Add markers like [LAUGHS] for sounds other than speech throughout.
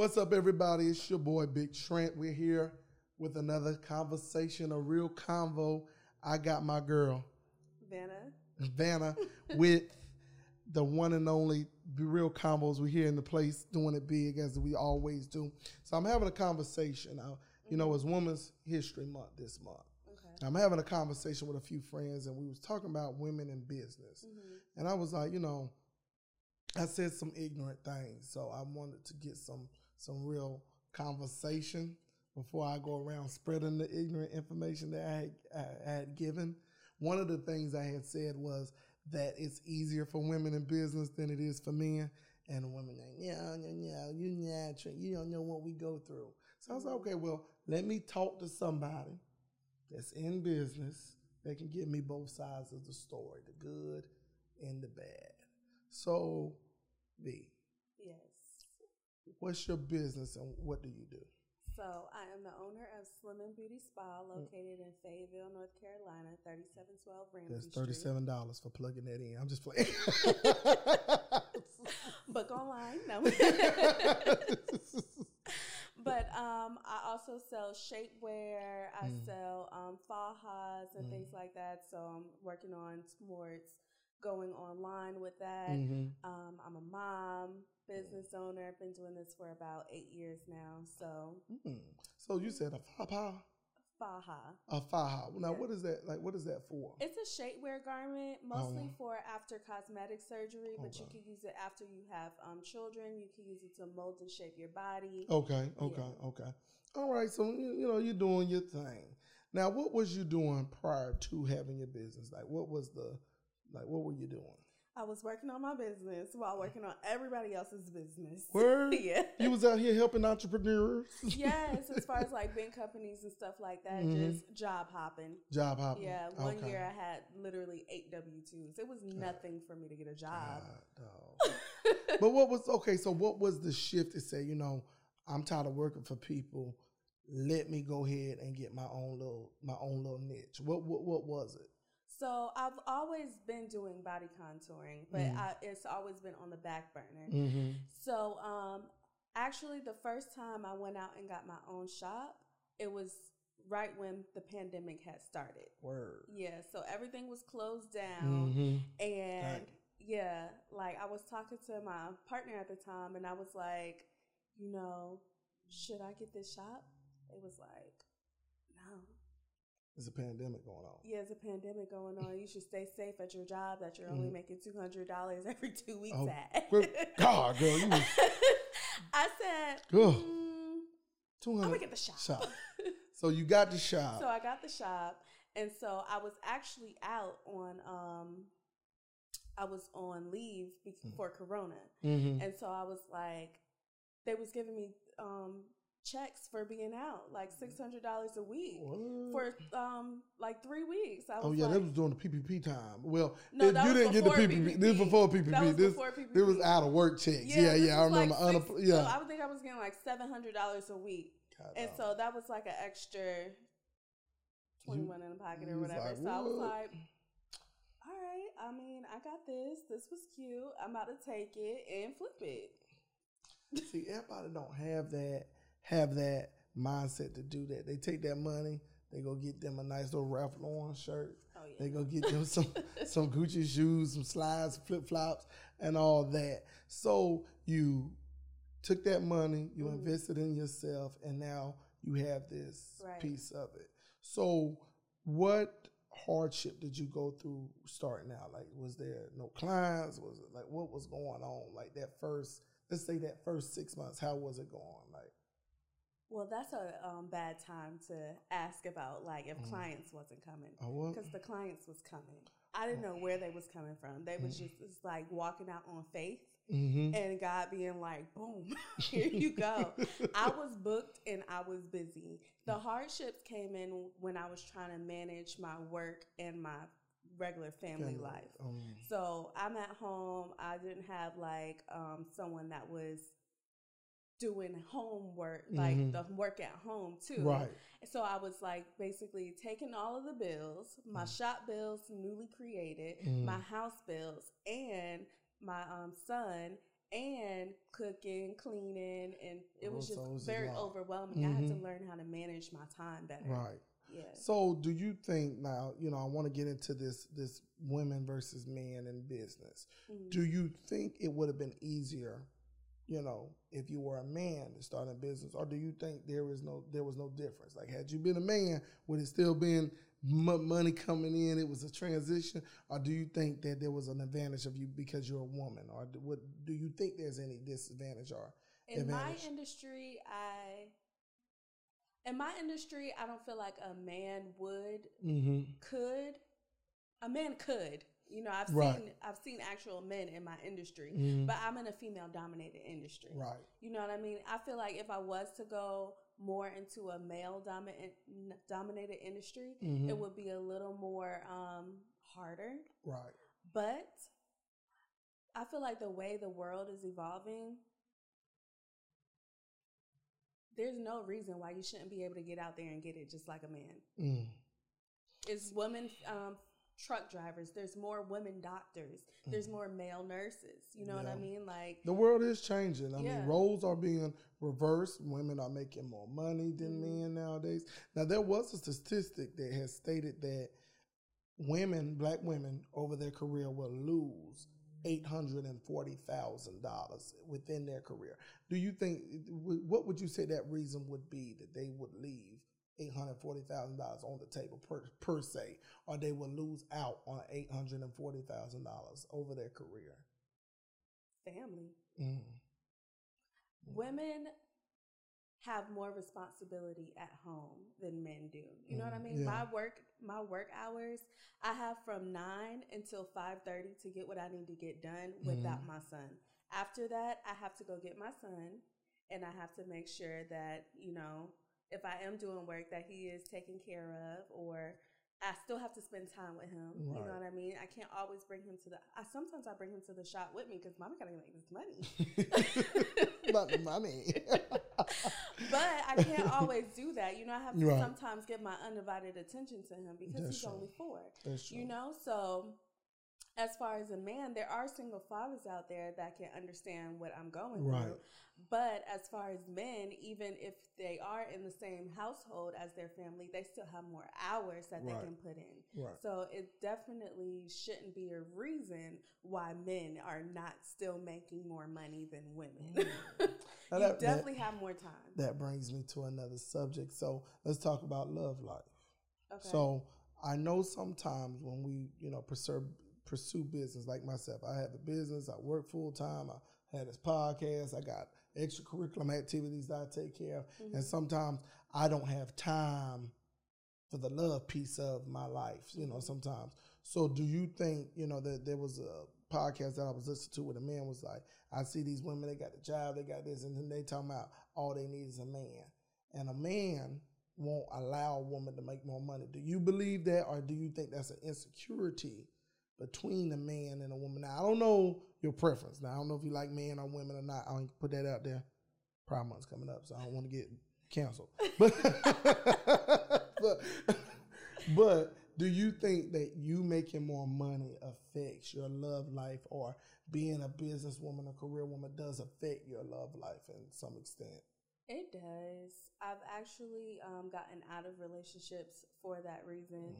What's up, everybody? It's your boy Bigg Trent. We're here with another conversation, a real convo. I got my girl, Vanna. Vanna, [LAUGHS] with the one and only Real Convos. We're here in the place doing it big as we always do. So I'm having a conversation. You know, it's Women's History Month this month. Okay. I'm having a conversation with a few friends, and we was talking about women in business. Mhm. And I was like, you know, I said some ignorant things, so I wanted to get some some real conversation before I go around spreading the ignorant information that I had, I had given. One of the things I had said was that it's easier for women in business than it is for men. And the women like, yeah, yeah, yeah, you natural, you don't know what we go through. So I was like, okay, well, let me talk to somebody that's in business that can give me both sides of the story, the good and the bad. So, V. what's your business and what do you do? So I am the owner of Slimming Beauty Spa located in Fayetteville, North Carolina, 3712 Ramsey That's thirty-seven dollars for plugging that in. I'm just playing. [LAUGHS] Book online. No. [LAUGHS] but um, I also sell shapewear. I Mm. sell um, fajas and Mm. things like that. So I'm working on towards going online with that. Mhm. Um, I'm a mom, business owner. I've been doing this for about eight years now. So Mm. So you said a faha, faja. a faha. Now, Yeah. what is that? Like, what is that for? It's a shapewear garment, mostly Oh. for after cosmetic surgery, but you Okay. can use it after you have um, children. You can use it to mold and shape your body. Okay, okay, okay. All right. So you, you know you're doing your thing. Now, what was you doing prior to having your business? Like, what was the like? What were you doing? I was working on my business while working on everybody else's business. [LAUGHS] Word? yeah. You was out here helping entrepreneurs. [LAUGHS] yes, as far as like big companies and stuff like that, Mhm. just job hopping. Job hopping. Yeah, one Okay. year I had literally eight W twos. It was nothing for me to get a job. God, [LAUGHS] but what was okay? So what was the shift to say? You know, I'm tired of working for people. Let me go ahead and get my own little my own little niche. What what what was it? So I've always been doing body contouring, but Mhm. I, it's always been on the back burner. Mm-hmm. So, um, actually, the first time I went out and got my own shop, it was right when the pandemic had started. Word. Yeah, so everything was closed down, Mm-hmm. and Right. yeah, like I was talking to my partner at the time, and I was like, you know, should I get this shop? It was like. There's a pandemic going on. Yeah, there's a pandemic going on. You should stay safe at your job that you're only Mhm. making two hundred dollars [LAUGHS] every two weeks Oh, at. God, girl, you was [LAUGHS] I said, mm, two I'm gonna get the shop. shop. So you got the shop. so I got the shop, and so I was actually out on um, I was on leave be- Mm. for Corona, mm-hmm. and so I was like, they was giving me um checks for being out, like six hundred dollars a week for um like three weeks. I was oh yeah, like, that was during the PPP time. Well, No, it- that you was didn't get the before PPP. This was before PPP. That was this before PPP. it was out of work checks. Yeah, this yeah, I was like remember. six- yeah. So I would think I was getting like seven hundred dollars a week, God, and so that was like an extra twenty one in the pocket or whatever. like, so I was like, all right. I mean, I got this. This was cute. I'm about to take it and flip it. See, everybody don't have that have that mindset to do that. They take that money, they go get them a nice little Ralph Lauren shirt. Oh yeah. They go get them some [LAUGHS] some Gucci shoes, some slides, flip flops, and all that. So you took that money, you Mhm. invested in yourself, and now you have this Right. piece of it. So what hardship did you go through starting out? Like, was there no clients? Was it like what was going on? Like that first, let's say that first six months, how was it going? Like, Well, that's a um, bad time to ask about like if Mm. clients wasn't coming oh because the clients was coming. I didn't know where they was coming from. They was Mm. just like walking out on faith Mm-hmm. and God being like, boom, [LAUGHS] [LAUGHS] here you go. I was booked and I was busy. The hardships came in when I was trying to manage my work and my regular family life. Um, So I'm at home. I didn't have like um, someone that was doing homework, like Mhm. the work at home too. right. So I was like basically taking all of the bills, my shop bills newly created, Mm. my house bills, and my um, son, and cooking, cleaning, and it Oh, was just so it was a very overwhelming. I had to Mhm. learn how to manage my time better. Right. Yeah. So, do you think now? You know, I want to get into this this women versus men in business. Mhm. Do you think it would have been easier, you know, if you were a man to start a business, or do you think there is no there was no difference? Like, had you been a man, would it still been m- money coming in? It was a transition, or do you think that there was an advantage of you because you're a woman, or do, what, do you think there's any disadvantage or? in my industry, I in my industry, I don't feel like a man would Mm-hmm. could a man could. You know, I've Right. seen I've seen actual men in my industry, Mhm. but I'm in a female dominated industry. Right. You know what I mean? I feel like if I was to go more into a male dominant dominated industry, Mhm. it would be a little more um, harder. Right. But I feel like the way the world is evolving, there's no reason why you shouldn't be able to get out there and get it just like a man. Mm. It's women um, truck drivers. There's more women doctors. There's more male nurses. You know what I Mm. Mean? Like, The world is changing. I Yeah. mean, roles are being reversed. Women are making more money than Mhm. men nowadays. Now, there was a statistic that has stated that women, black women, over their career will lose eight hundred and forty thousand dollars within their career. Do you think? What would you say that reason would be that they would leave? Eight hundred forty thousand dollars on the table per per se, or they will lose out on eight hundred and forty thousand dollars over their career. family. Mm. Women have more responsibility at home than men do. You know what I Mhm. mean? Yeah. My work my work hours, I have from 9 until 5:30 to get what I need to get done without Mhm. my son. After that, I have to go get my son and I have to make sure that, you know, if I am doing work that he is taking care of or I still have to spend time with him. You know what I mean? I can't always bring him to the. I sometimes I bring him to the shop with me because mama gotta make this money. [LAUGHS] The money. [LAUGHS] but I can't always do that. You know, I have to Right. sometimes give my undivided attention to him because That's he's true. only four. You know, so as far as a man, there are single fathers out there that can understand what I'm going Right. through. But as far as men, even if they are in the same household as their family, they still have more hours that they can put in. Right. So it definitely shouldn't be a reason why men are not still making more money than women. [LAUGHS] [LAUGHS] You that- that- definitely have more time. That brings me to another subject. So let's talk about love life. Okay. So I know sometimes when we, you know, pursue pursue business like myself, I have a business, I work full time, I had this podcast, I got extracurricular activities that I take care of, Mhm. and sometimes I don't have time for the love piece of my life, you know, sometimes. So do you think, you know, that there was a podcast that I was listening to where the man was like, I see these women, they got the job, they got this, and then they talking about all they need is a man. And a man won't allow a woman to make more money. Do you believe that or do you think that's an insecurity between a man and a woman? Now I don't know your preference. Now I don't know if you like men or women or not. I'll put that out there. Pride month's coming up, so I don't want to get canceled. [LAUGHS] But but, but do you think that you making more money affects your love life or being a businesswoman or career woman does affect your love life in some extent? It does. I've actually um, gotten out of relationships for that reason.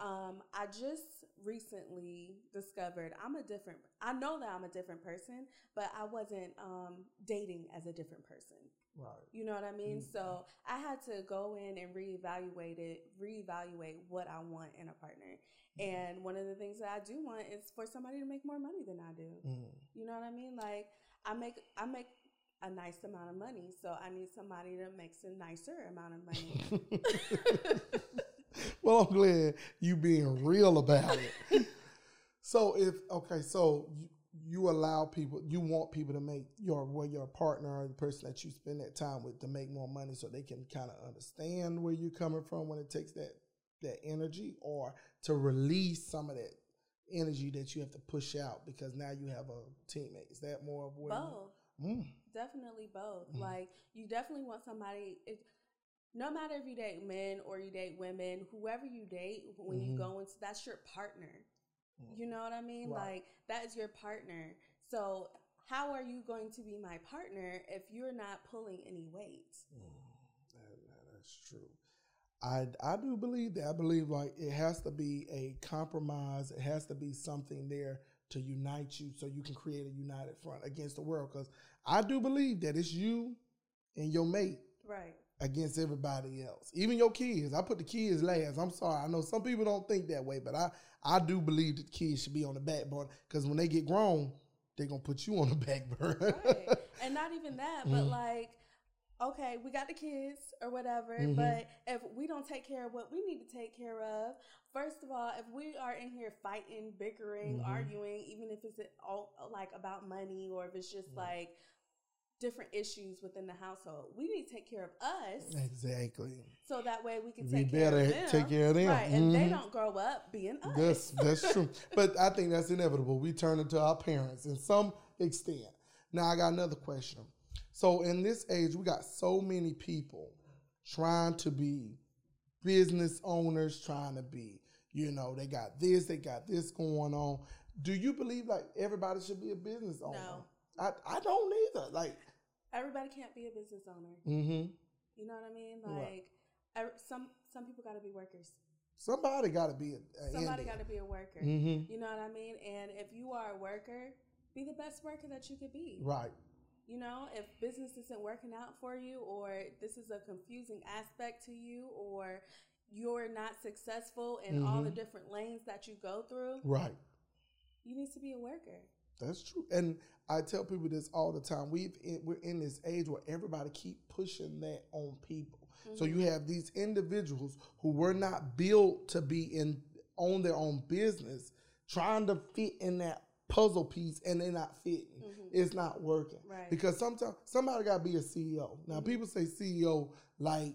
Um, I just recently discovered I'm a different. I know that I'm a different person, but I wasn't um, dating as a different person. Right. You know what I mean? Mhm. So I had to go in and reevaluate it, reevaluate what I want in a partner. And one of the things that I do want is for somebody to make more money than I do. Mm. You know what I mean? Like I make I make a nice amount of money, so I need somebody that makes a nicer amount of money. [LAUGHS] [LAUGHS] [LAUGHS] well, I'm glad you being real about it. so if okay, so you, you allow people, you want people to make your where your partner or the person that you spend that time with to make more money, so they can kind of understand where you're coming from when it takes that that energy, or to release some of that energy that you have to push out because now you have a teammate. Is that more of what? both. Mm. Definitely both. Mhm. Like you definitely want somebody. It, no matter if you date men or you date women, whoever you date, when Mhm. you go into that's your partner. Mhm. You know what I mean? Like that is your partner. So how are you going to be my partner if you're not pulling any weight? That- that- that's true. I I do believe that. I believe like it has to be a compromise. It has to be something there to unite you, so you can create a united front against the world. Because I do believe that it's you and your mate Right. Against everybody else, even your kids. I put the kids last. I'm sorry. I know some people don't think that way, but I I do believe that kids should be on the back burner because when they get grown, they're gonna put you on the [LAUGHS] back burner. right. And not even that, but Mhm. like, okay, we got the kids or whatever, Mhm. but if we don't take care of what we need to take care of, first of all, if we are in here fighting, bickering, Mhm. arguing, even if it's all like about money or if it's just like different issues within the household, we need to take care of us exactly. so that way we can We take care of them. take care of them. Right, and they Mhm. don't grow up being us. That's that's true. [LAUGHS] But I think that's inevitable. We turn into our parents in some extent. Now I got another question. So in this age, we got so many people trying to be business owners, trying to be, you know, they got this, they got this going on. Do you believe like everybody should be a business owner? No. I, I don't either. Like, Everybody can't be a business owner. mm-hmm. You know what I mean? Right. Like, some some people got to be workers. somebody got to be a, a Somebody got to be a worker. Mm-hmm. You know what I mean? And if you are a worker, be the best worker that you could be. Right. You know, if business isn't working out for you, or this is a confusing aspect to you, or you're not successful in all the Mhm. different lanes that you go through, Right. you need to be a worker. That's true, and I tell people this all the time. We've in, we're in this age where everybody keep pushing that on people. So Mm-hmm. you have these individuals who were not built to be in own their own business, trying to fit in that puzzle piece, and they're not fitting. Mhm. It's not working Right. because sometimes somebody got to be a CEO. Now Mhm. people say CEO like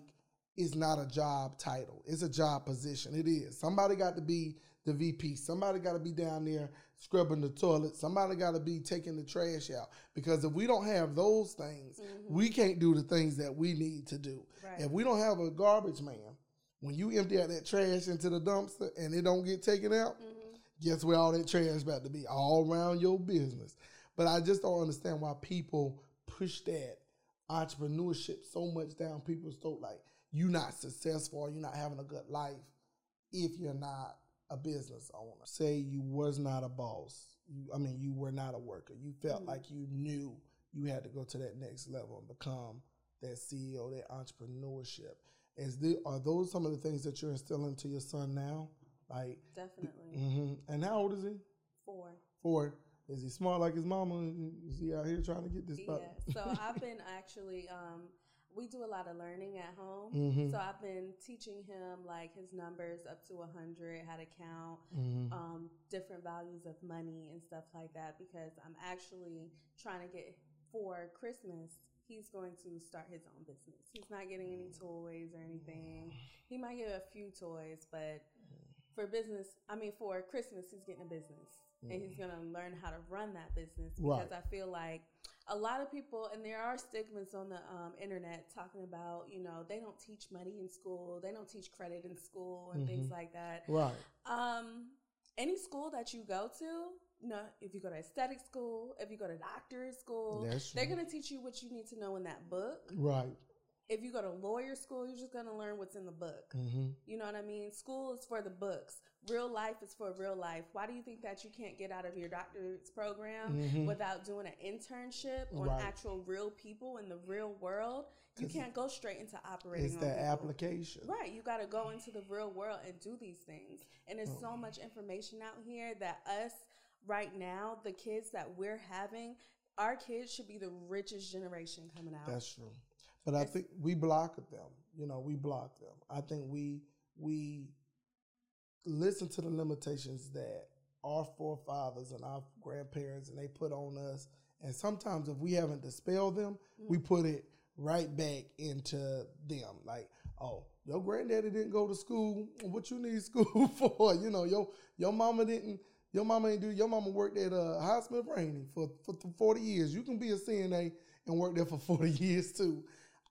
it's not a job title; it's a job position. It is. Somebody got to be the VP. Somebody got to be down there scrubbing the toilet. Somebody got to be taking the trash out. Because if we don't have those things, Mhm. we can't do the things that we need to do. Right. If we don't have a garbage man, when you empty out that trash into the dumpster and it don't get taken out, Mhm. guess where all that trash about to be? All around your business. But I just don't understand why people push that entrepreneurship so much down people's throat. Like you're not successful you're not having a good life if you're not a business owner. Say you was not a boss. You, I mean, you were not a worker. You felt Mhm. like you knew you had to go to that next level and become that CEO, that entrepreneurship. Is the, are those some of the things that you're instilling to your son now? Like, Definitely. hmm and how old is he? Four. Four. Is he smart like his mama? Is he out here trying to get this? Yeah. So [LAUGHS] I've been actually, um, we do a lot of learning at home. Mhm. So I've been teaching him like his numbers up to 100, how to count, Mhm. um, different values of money and stuff like that because I'm actually trying to get for Christmas. He's going to start his own business. He's not getting any toys or anything. He might get a few toys, but for business, I mean, for Christmas, he's getting a business and he's going to learn how to run that business because Right. I feel like a lot of people, and there are stigmas on the um, internet talking about, you know, they don't teach money in school, they don't teach credit in school, and things Mhm. like that. Right. Um, any school that you go to, you know, if you go to aesthetic school, if you go to doctorate school, That's they're going to teach you what you need to know in that book. Right. If you go to lawyer school, you're just going to learn what's in the book. hmm You know what I mean? School is for the books. Real life is for real life. Why do you think that you can't get out of your doctorate's program Mhm. without doing an internship on Right. actual real people in the real world? You can't go straight into operating. It's on that people. application. Right, you got to go into the real world and do these things. And there's so much information out here that us right now, the kids that we're having, our kids should be the richest generation coming out. That's true. But I think we block them. You know, we block them. I think we we listen to the limitations that our forefathers and our grandparents and they put on us. And sometimes if we haven't dispelled them, we put it right back into them. Like, oh, your granddaddy didn't go to school. What you need [LAUGHS] school for? You know, your your mama didn't. Your mama ain't do. Your mama worked at uh, Highsmith Rainey for, for forty years. You can be a CNA and work there for [LAUGHS] forty years too.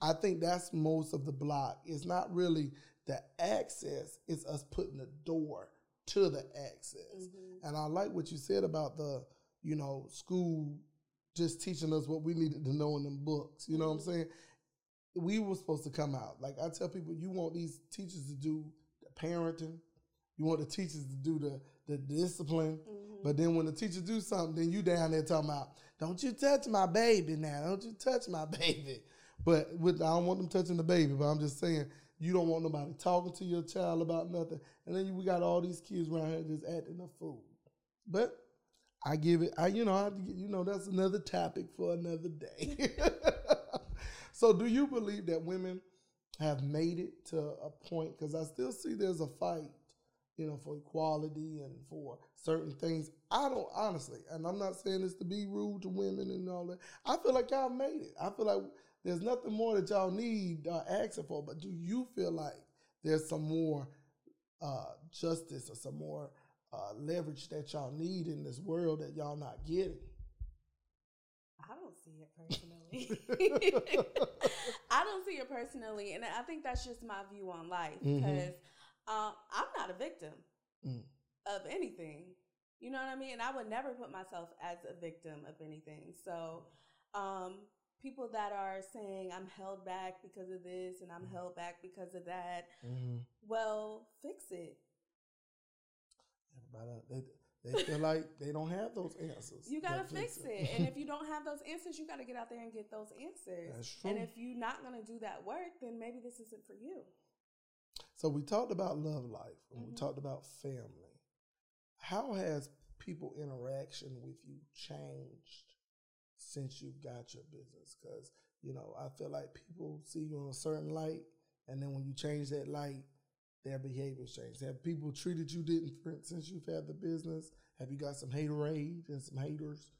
I think that's most of the block. It's not really the access. is us putting the door to the access. Mhm. And I like what you said about the, you know, school just teaching us what we needed to know in them books. You know what I'm saying? We were supposed to come out. Like I tell people, you want these teachers to do the parenting, you want the teachers to do the the discipline. Mm-hmm. But then when the teachers do something, then you down there talking about, don't you touch my baby now. Don't you touch my [LAUGHS] baby. But with I don't want them touching the baby, but I'm just saying you don't want nobody talking to your child about nothing. And then we got all these kids around here just acting a fool. But I give it, I you know, I you know that's another topic for another day. [LAUGHS] so, do you believe that women have made it to a point? Because I still see there's a fight, you know, for equality and for certain things. I don't honestly, and I'm not saying this to be rude to women and all that. I feel like y'all made it. I feel like there's nothing more that y'all need uh, asking for. But do you feel like there's some more uh, justice or some more uh, leverage that y'all need in this world that y'all not getting? I don't see it personally. [LAUGHS] I don't see it personally, and I think that's just my view on life because um, I'm not a victim Mm. of anything. You know what I mean? And I would never put myself as a victim of anything. So, um, people that are saying I'm held back because of this and I'm held back because of that, Mm-hmm. well, fix it. Everybody, they, they feel like they don't have those answers. You gotta fix it. And if you don't have those answers, you gotta get out there and get those answers. That's And if you're not gonna do that work, then maybe this isn't for you. So we talked about love life and we Mhm. talked about family. How has people interaction with you changed since you've got your business? Because you know, I feel like people see you in a certain light, and then when you change that light, their behaviors change. Have people treated you different since you've had the business? Have you got some haterade and some haters?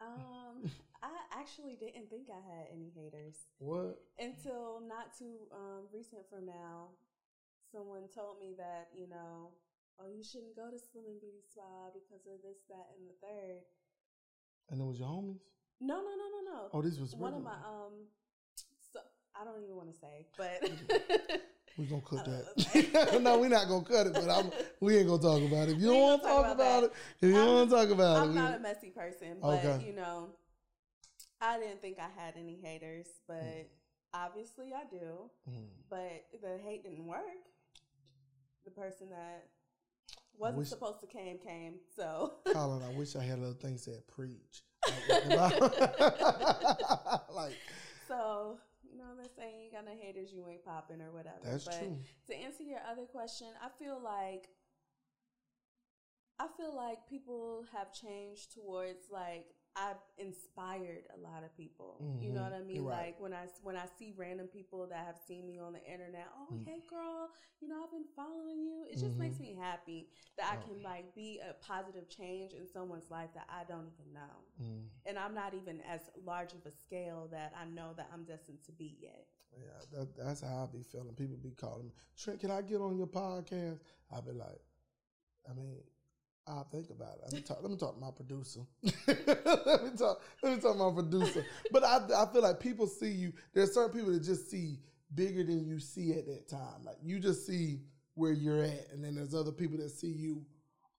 Um, [LAUGHS] I actually didn't think I had any haters What? until not too um, recent from now. Someone told me that you know, oh, you shouldn't go to Slimming Beauty Spa because of this, that, and the third. And it was your homies? No, no, no, no, no. Oh, this was one of my um. So I don't even want to say, but [LAUGHS] We're gonna cut that. [LAUGHS] no, we're not gonna cut it, but I'm, we ain't gonna talk about it. If you don't want to talk talk about about it, if you don't I'm- want to talk about it. I'm not a messy person, but Okay. you know, I didn't think I had any haters, but Mm. obviously I do. Mm. But the hate didn't work. The person that wasn't wish- supposed to came came. So Colin, I wish I had other things that preach. [LAUGHS] Like, so you know what I'm saying? you ain't got no haters, you ain't popping or whatever. that's but true. to answer your other question, I feel like I feel like people have changed towards like I've inspired a lot of people. You know what I mean? Right. Like when I when I see random people that have seen me on the internet, oh Mm. hey girl, you know I've been following you. It just Mhm. makes me happy that I Oh. can like be a positive change in someone's life that I don't even know, Mm. and I'm not even as large of a scale that I know that I'm destined to be yet. Yeah, that, that's how I be feeling. People be calling me, Trent, can I get on your podcast? I be like, I mean, I'll think about it. Let me talk, let me talk to my producer. [LAUGHS] let me talk. Let me talk to my producer. But I, I feel like people see you. There's certain people that just see bigger than you see at that time. Like you just see where you're at, and then there's other people that see you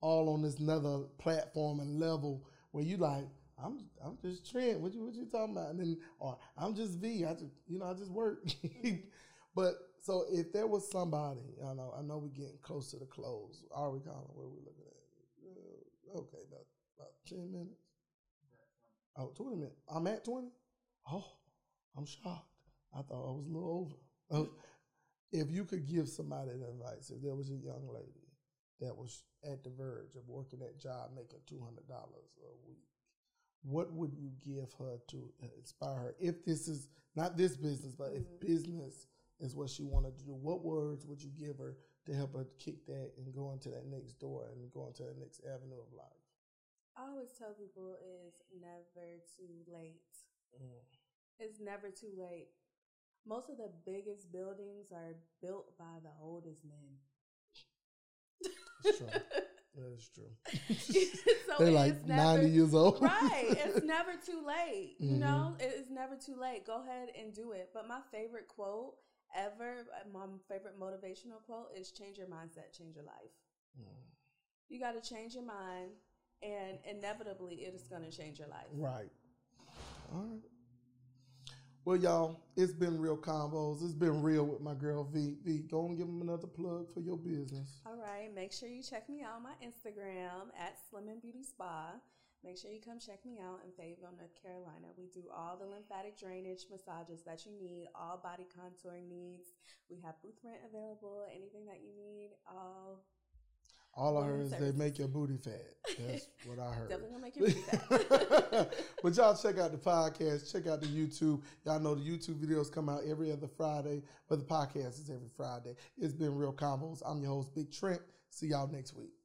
all on this another platform and level where you like, I'm I'm just Trent. What you what you talking about? And then or I'm just V. I just you know I just work. [LAUGHS] but so if there was somebody, I know I know we're getting close to the close. Are we calling where we looking at? Uh, okay, about about ten minutes. Oh, 20 minutes. I'm at 20? Oh, I'm shocked. I thought I was a little over. Uh, if you could give somebody an advice, if there was a young lady that was at the verge of working that job making $200 a week, what would you give her to inspire her? If this is not this business, but if Mhm. business is what she wanted to do, what words would you give her to help her kick that and go into that next door and go into that next avenue of life? I always tell people it's never too late. Mm. It's never too late. Most of the biggest buildings are built by the oldest men. That's true. [LAUGHS] That is true. [LAUGHS] so They're like never, 90 years old. [LAUGHS] right. It's never too late. You Mhm. know, it is never too late. Go ahead and do it. But my favorite quote ever, uh, my favorite motivational quote is change your mindset, change your life. Mm. You got to change your mind, and inevitably, it is going to change your life. Right. All right. Well, y'all, it's been real combos. It's been real with my girl V. V, go and give them another plug for your business. All right. Make sure you check me out on my Instagram at Slimming Beauty Spa. Make sure you come check me out in Fayetteville, North Carolina. We do all the lymphatic drainage massages that you need, all body contouring needs. We have booth rent available, anything that you need, all all I heard is they make your booty fat. [LAUGHS] That's what I heard. Definitely gonna make your booty fat. [LAUGHS] but y'all check out the podcast, check out the YouTube. Y'all know the YouTube videos come out every other Friday, but the podcast is every Friday. It's been real combos. I'm your host, Bigg Trent. See y'all next week.